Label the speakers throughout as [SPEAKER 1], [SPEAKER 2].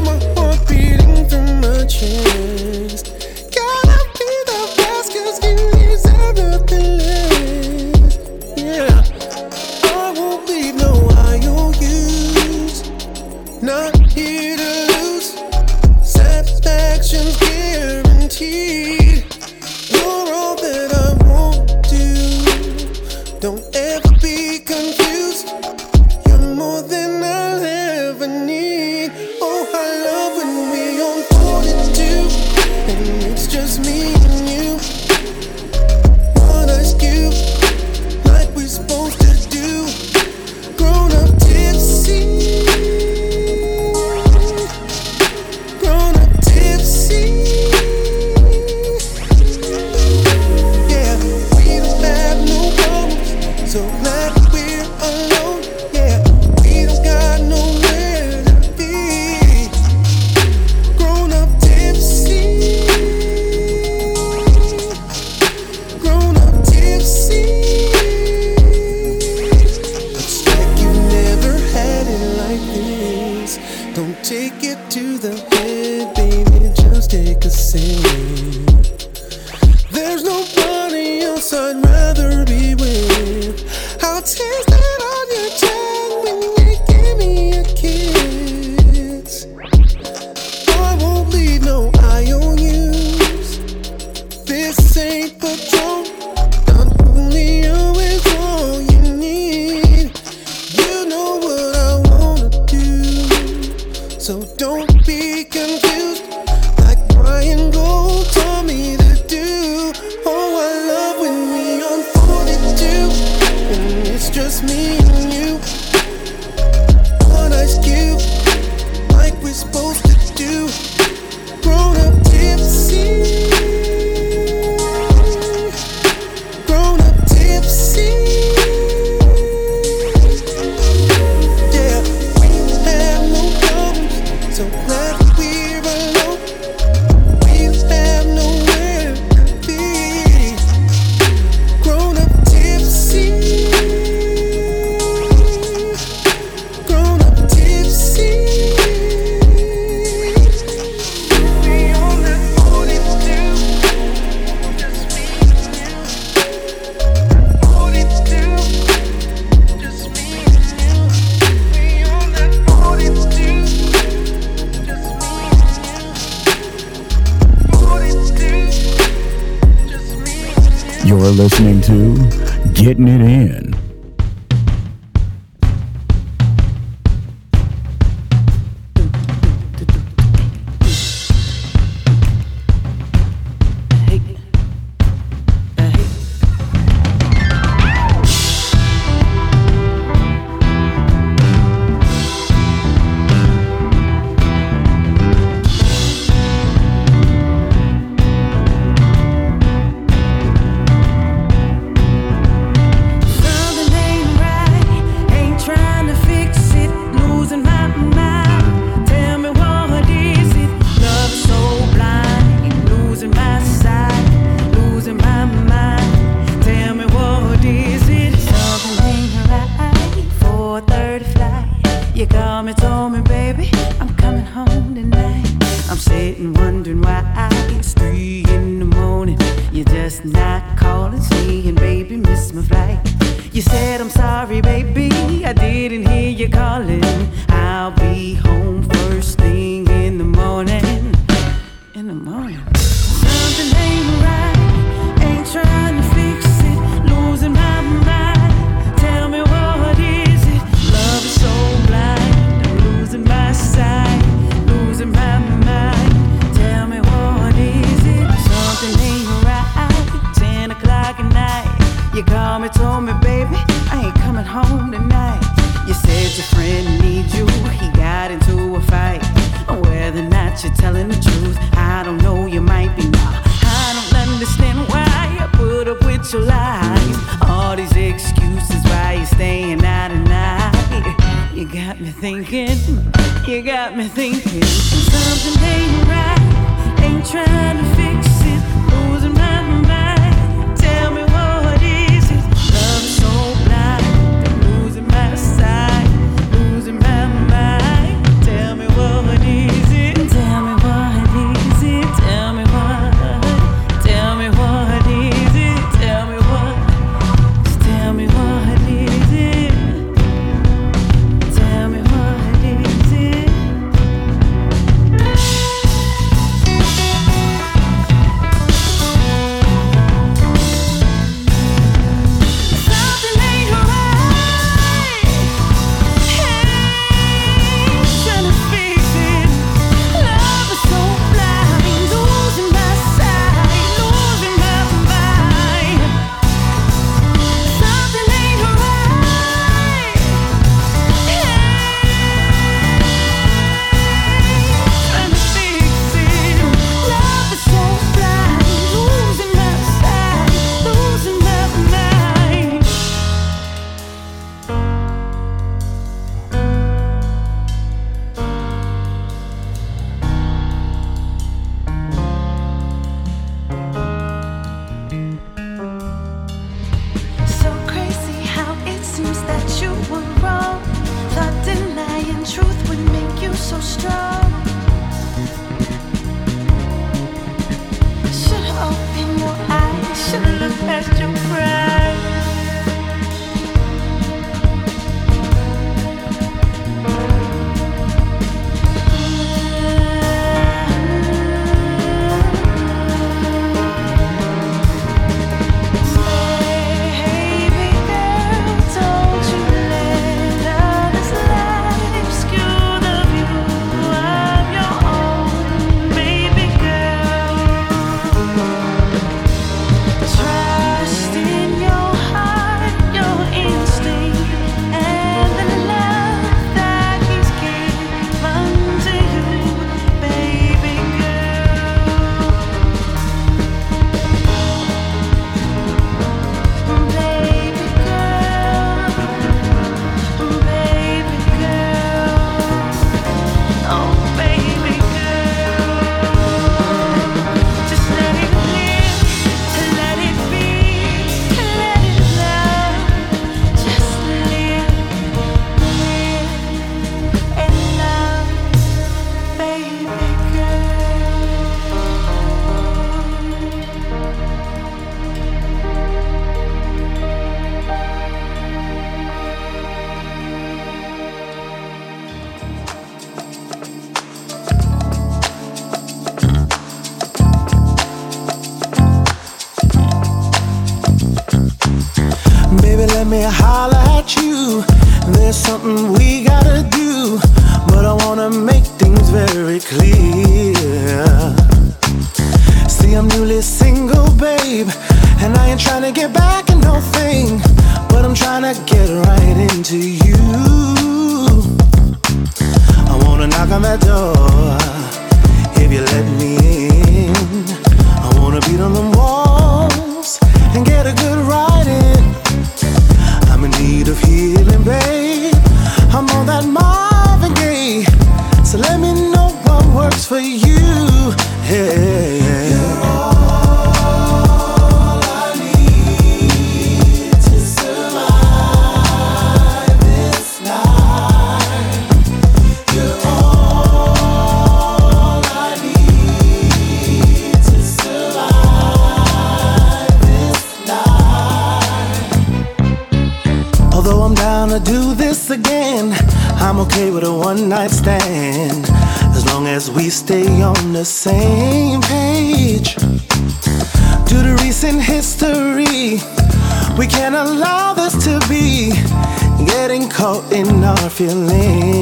[SPEAKER 1] my heart beating through my chest. just me and you. Just not calling, saying, baby, miss my flight. You said, I'm sorry, baby, I didn't hear you calling. I'll be
[SPEAKER 2] home. thinking. holler at you. There's something we gotta do, but I wanna make things very clear. See, I'm newly single, babe, and I ain't trying to get back in no thing, but I'm trying to get right into you. I wanna knock on that door if you let me in. I wanna beat on the wall of healing, babe. I'm on that Marvin Gaye, so let me know what works for you. Yeah. caught in our feelings.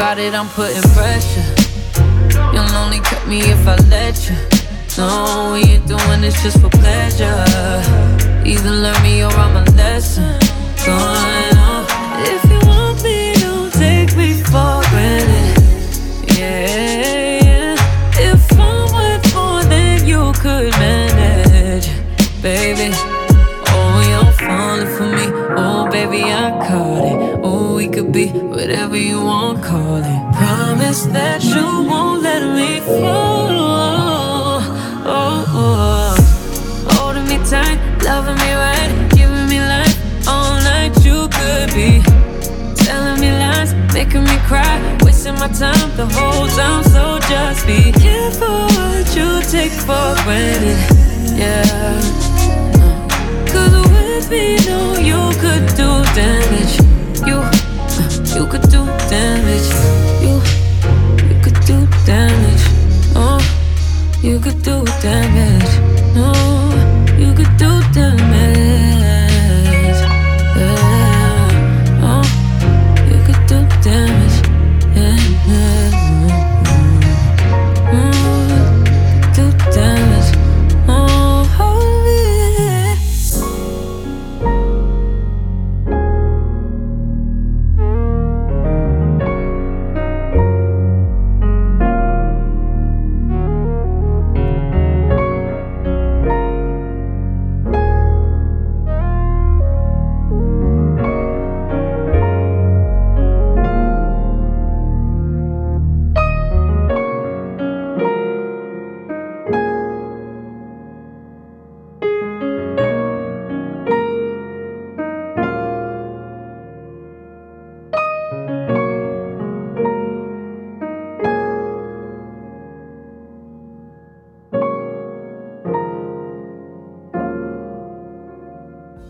[SPEAKER 3] About it, I'm putting pressure. You'll only cut me if I let you. No, we ain't doing this just for pleasure. Either learn me or I'm a lesson. Going time. So just be careful what you take for granted. Yeah uh, Cause with me know uh, you could do damage. You, you could do damage. You, you could do damage. Oh, you could do damage.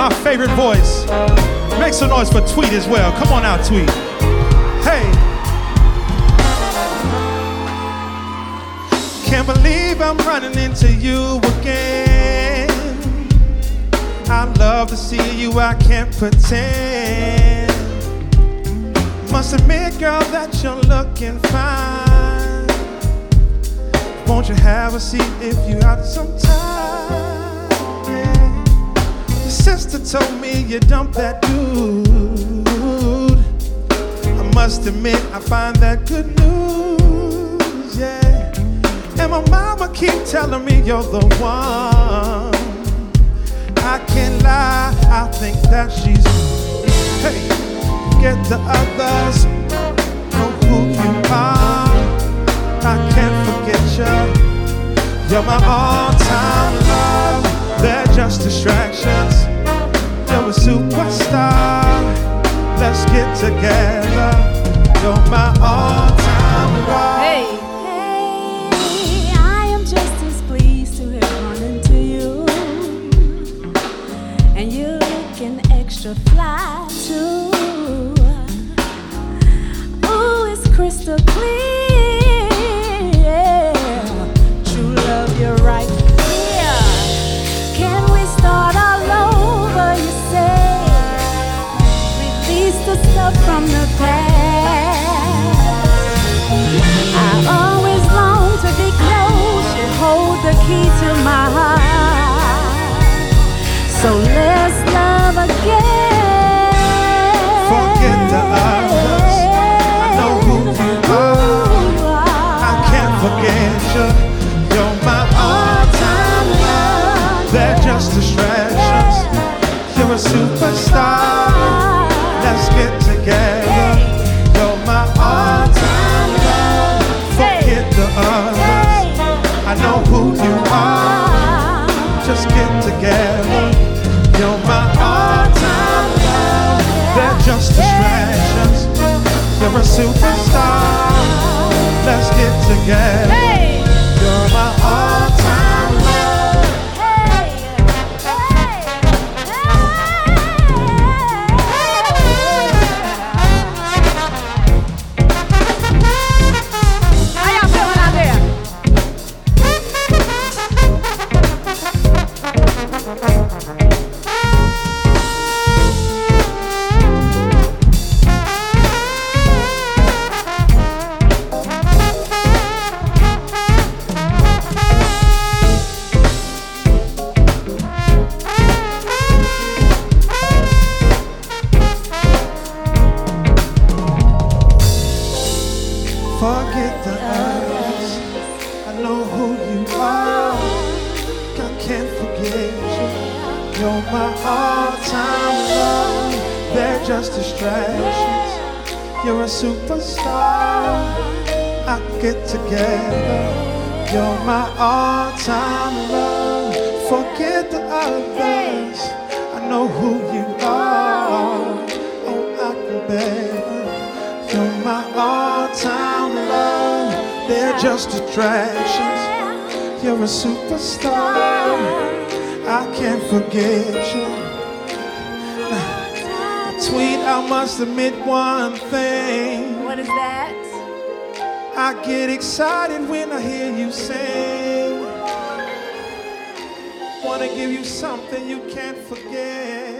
[SPEAKER 4] My favorite voice? Make some noise for Tweet as well. Come on out, Tweet. Hey. Can't believe I'm running into you again. I love to see you, I can't pretend. Must admit, girl, that you're looking fine. Won't you have a seat if you have some time? Sister told me you dumped that dude. I must admit, I find that good news. Yeah. And my mama keep telling me you're the one. I can't lie, I think that she's. Hey get the others. Know who you are. I can't forget you. You're my all-time love. They're just distractions. You're a superstar. Let's get together. You're my all-time love.
[SPEAKER 5] Hey. Hey, I am just as pleased to have run into you. And you're looking extra fly Let's
[SPEAKER 4] Sweet, I
[SPEAKER 6] must admit one thing.
[SPEAKER 5] What is that?
[SPEAKER 6] I get excited when I hear you sing. Wanna give you something you can't forget.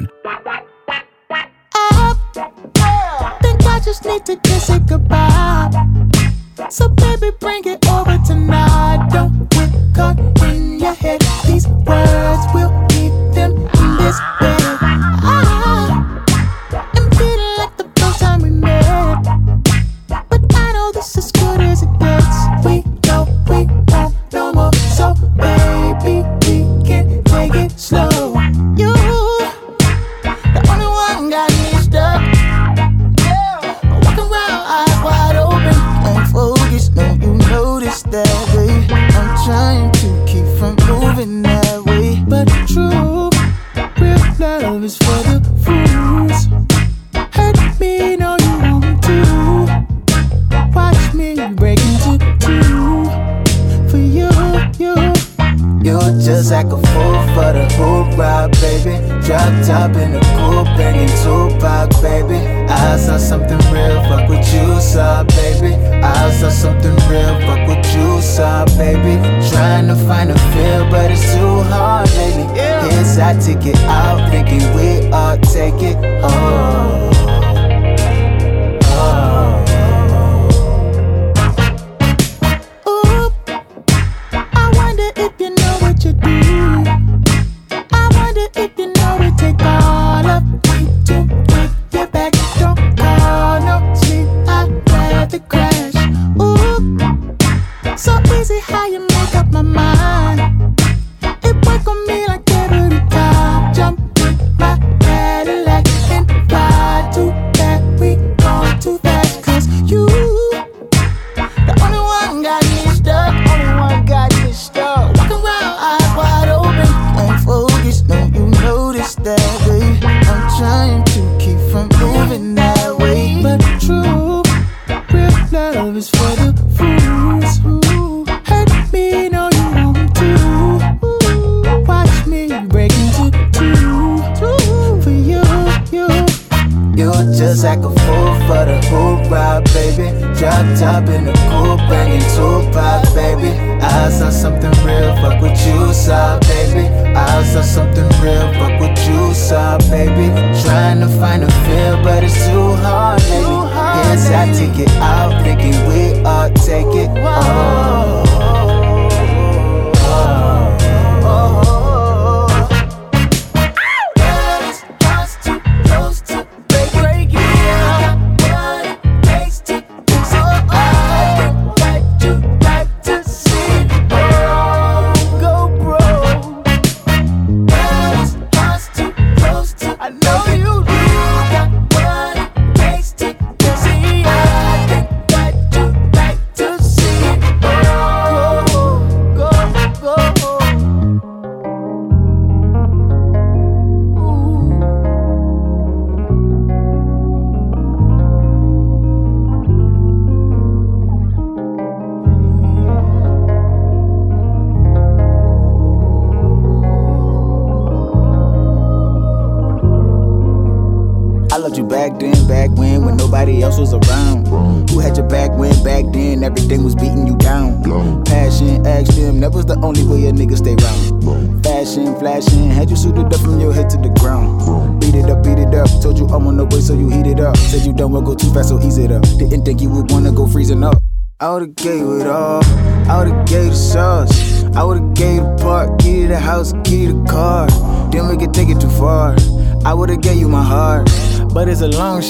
[SPEAKER 7] love is for the fools who hurt me. No, you want to watch me break into two for you,
[SPEAKER 2] you. You're just like a fool for the hoop ride, baby. Drop top in the cool, banging two pop, baby. I saw something real, fuck what you saw, baby. I saw something real, fuck what you saw, baby. Trying to find a feel, but it's too hard. Once I take it out, make it we all take it. Oh.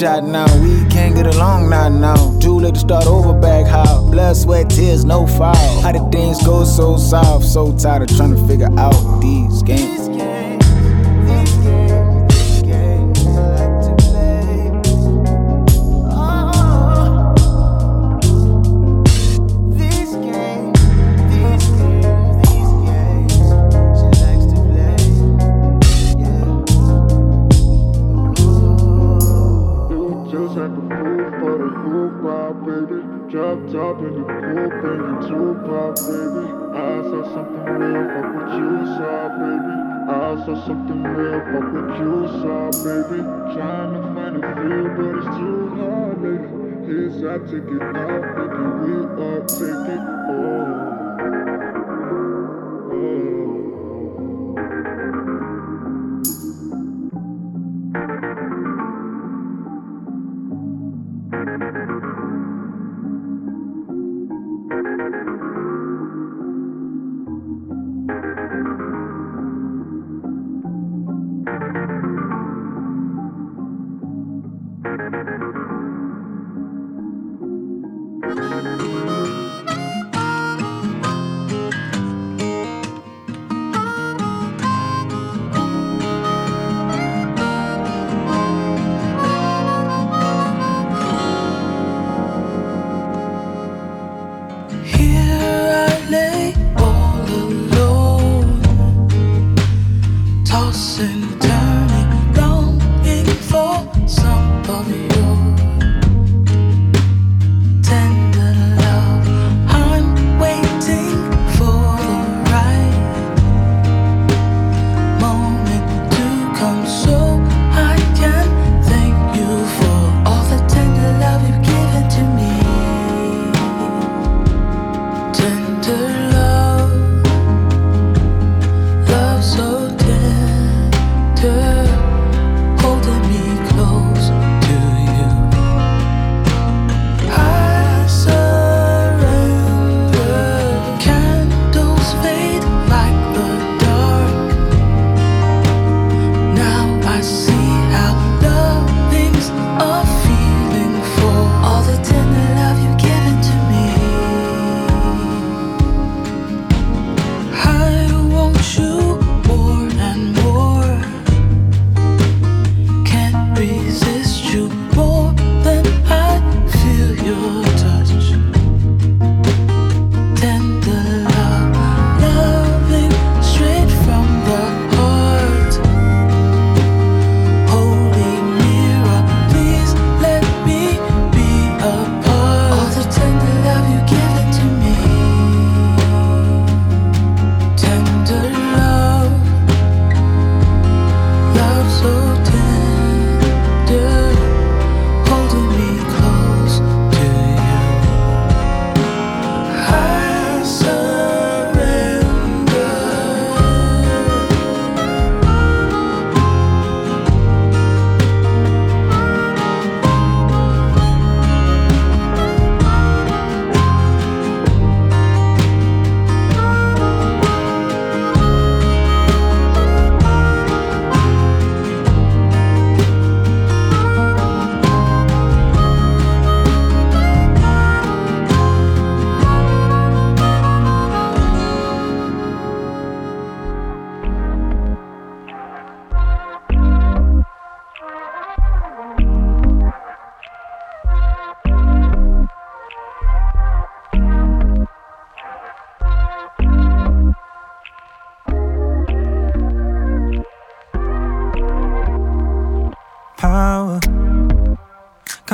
[SPEAKER 2] Shot now. We can't get along now, now. Too late to start over back how. Blood, sweat, tears, no foul. How did things go so soft? So tired of trying to figure out these games.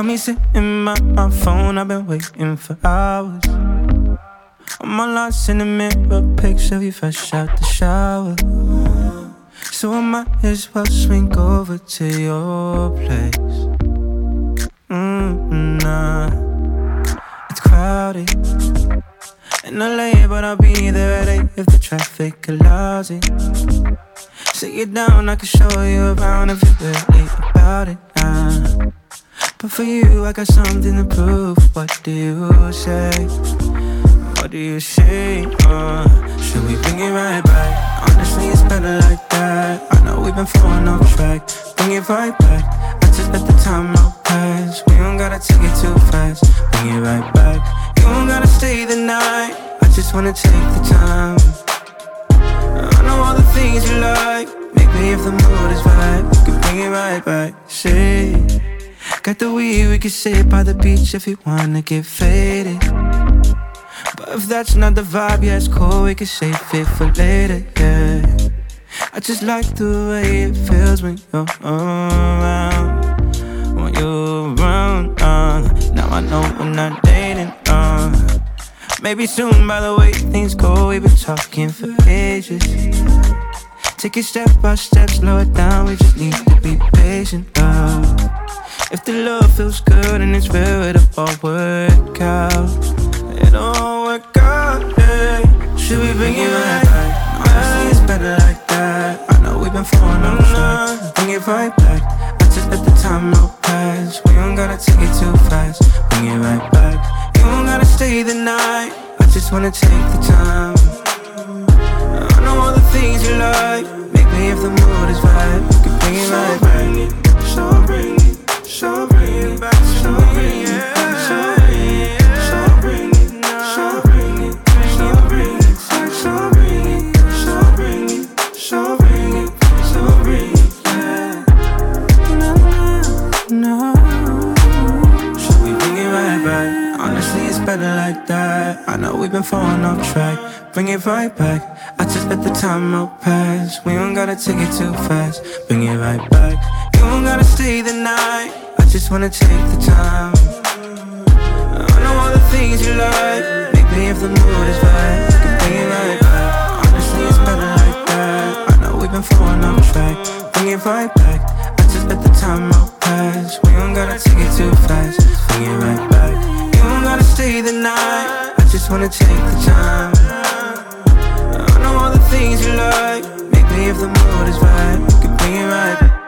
[SPEAKER 8] Me sitting by my phone, I've been waiting for hours. I'm all lost in the mirror, picture of you fresh out the shower. So I might as well swing over to your place. Mm, nah, it's crowded in LA, but I'll be there at 8 if the traffic allows it. Sit you down, I can show you around if you're really about it. Nah. But for you, I got something to prove. What do you say? What do you say? Uh, should we bring it right back? Honestly, it's better like that. I know we've been falling off track. Bring it right back. I just let the time out pass. We don't gotta take it too fast. Bring it right back. You don't gotta stay the night. I just wanna take the time. I know all the things you like. Maybe if the mood is right, we can bring it right back. Got the weed, we can sit by the beach if you wanna get faded. But if that's not the vibe, yeah, it's cool, we can save it for later, yeah. I just like the way it feels when you're around. When you're around, uh, now I know we're not dating, uh. Maybe soon, by the way things go, we've been talking for ages. Take it step by step, slow it down, we just need to be patient, uh. If the love feels good and it's real, it'll all work out. It'll all work out, yeah. Should we bring it right back? Honestly, it's better like that. I know we've been falling on track. Bring it right back. I just let the time out pass. We don't gotta take it too fast. Bring it right back. You don't gotta stay the night. I just wanna take the time. I know all the things you like. Maybe if the mood is right, we can bring it right back. So bring it, so bring it back, bring it, so bring it, so bring it, so bring it, so bring it, so bring it, so bring it, so bring it, so bring it, yeah. No, no. Should we bring it right back? Honestly, it's better like that. I know we've been falling off track. Bring it right back. I just let the time out pass. We don't gotta take it too fast. Bring it right back. You don't gotta stay the night. I just wanna take the time. I know all the things you like. Maybe if the mood is right, can bring it right back. Honestly, it's better like that. I know we've been falling off track. Bring it right back. I just let the time out pass. We don't gotta take it too fast. Bring it right back. You don't gotta stay the night. I just wanna take the time. I know all the things you like. Maybe if the mood is right, can bring it right back.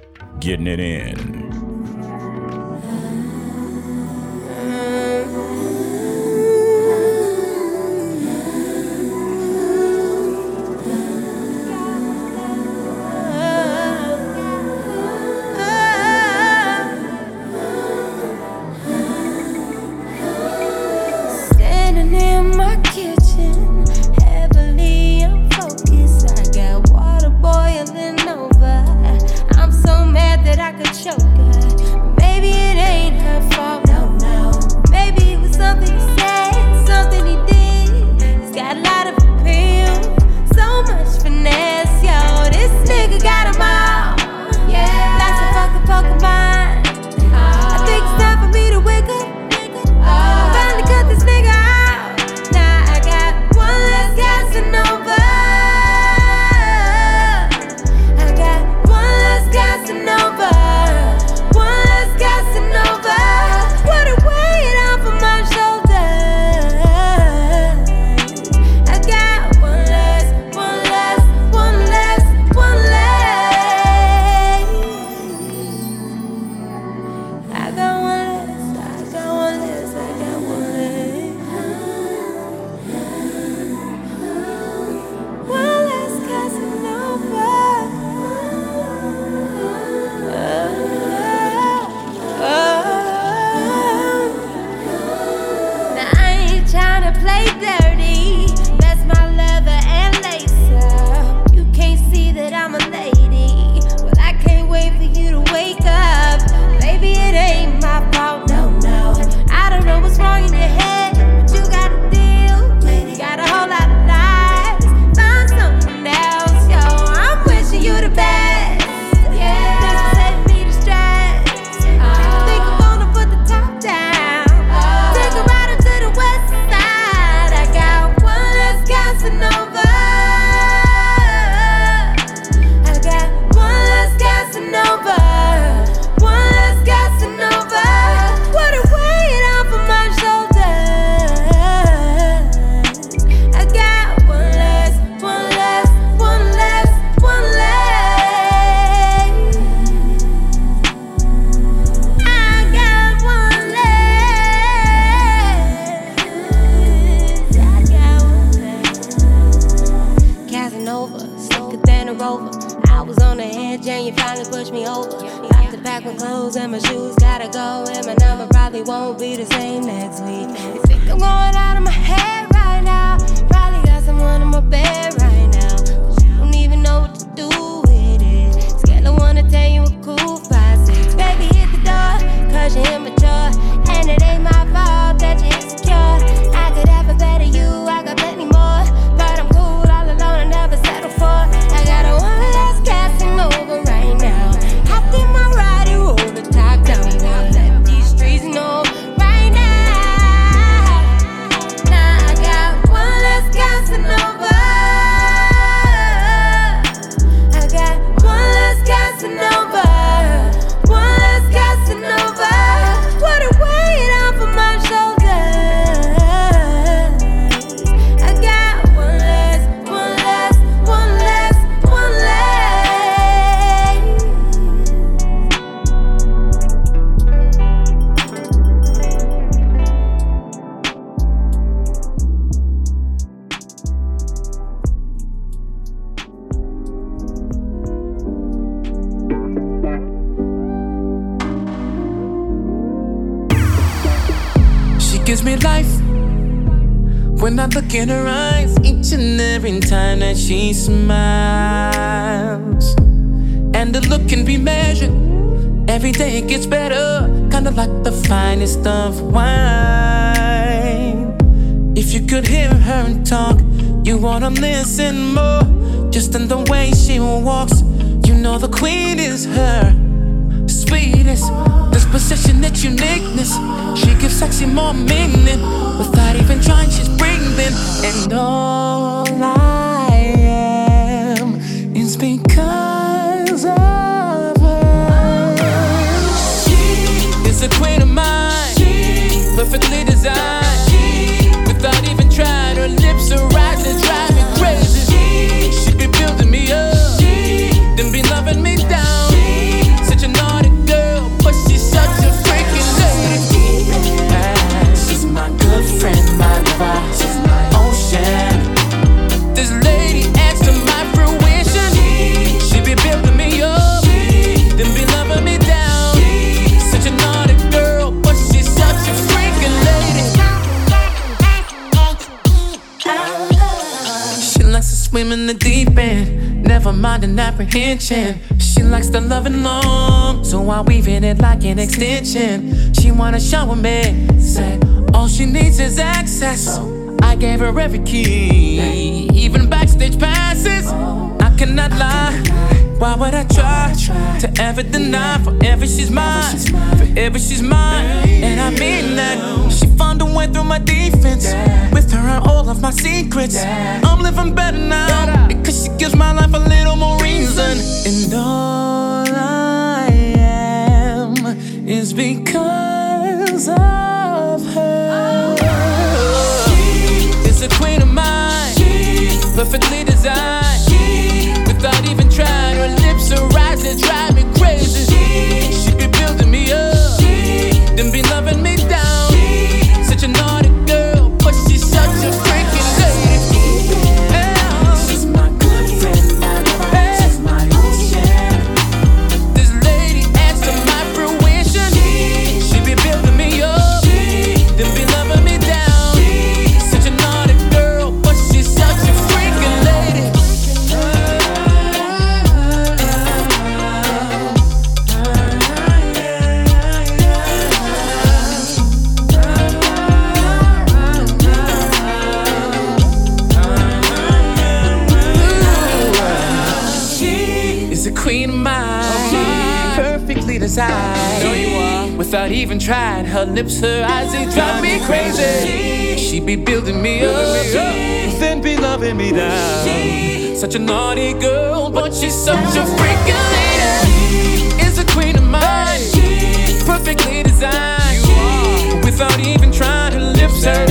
[SPEAKER 9] Getting it in.
[SPEAKER 5] in her eyes each and every time that she smiles. And the look can be measured. Every day it gets better, kinda like the finest of wine. If you could hear her talk, you wanna listen more. Just in the way she walks, you know the queen is her. Sweetest, disposition that uniqueness. She gives sexy more meaning without even trying. And all I
[SPEAKER 3] apprehension. She likes the loving long, so I weave in it like an extension. She wanna shower me, say all she needs is access. I gave her every key, even backstage passes. I cannot lie. Why would I try to ever deny? Forever she's mine, forever she's mine, and I mean that. She way through my defense. With her and all of my secrets, I'm living better now because she gives my life a little more reason. And all I am is because of her. Oh. She is a queen of mine, She perfectly even tried. Her lips, her eyes, they drive me crazy. She be building me up, then be loving me down. Such a naughty girl, but she's such a freaking lady. She Is a queen of mine, perfectly designed. Without even trying, her lips, her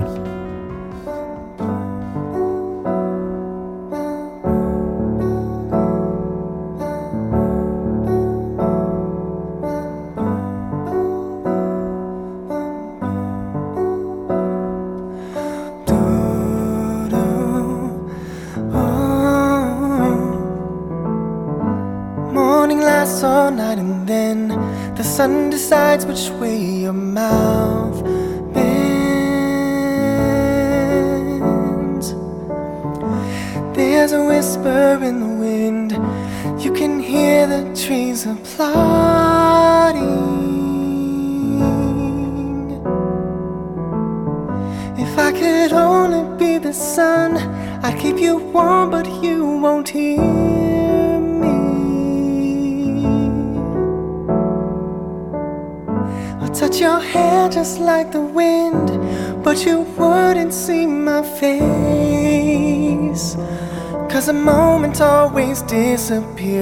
[SPEAKER 10] Always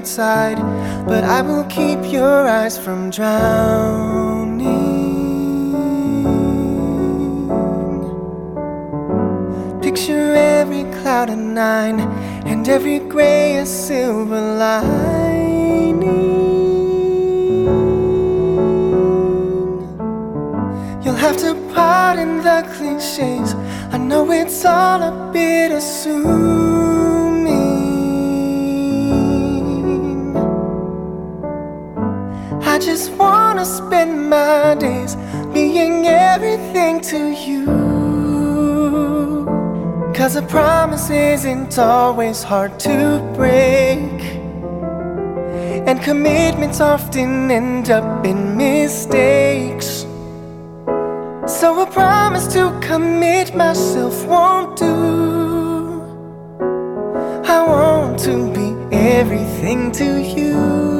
[SPEAKER 10] outside, but I will keep your eyes from drowning. Picture every cloud a nine, and every gray a silver lining. You'll have to pardon the cliches. I know it's all a bit assuming. Just wanna spend my days being everything to you. Cause a promise isn't always hard to break. And commitments often end up in mistakes. So a promise to commit myself won't do. I want to be everything to you.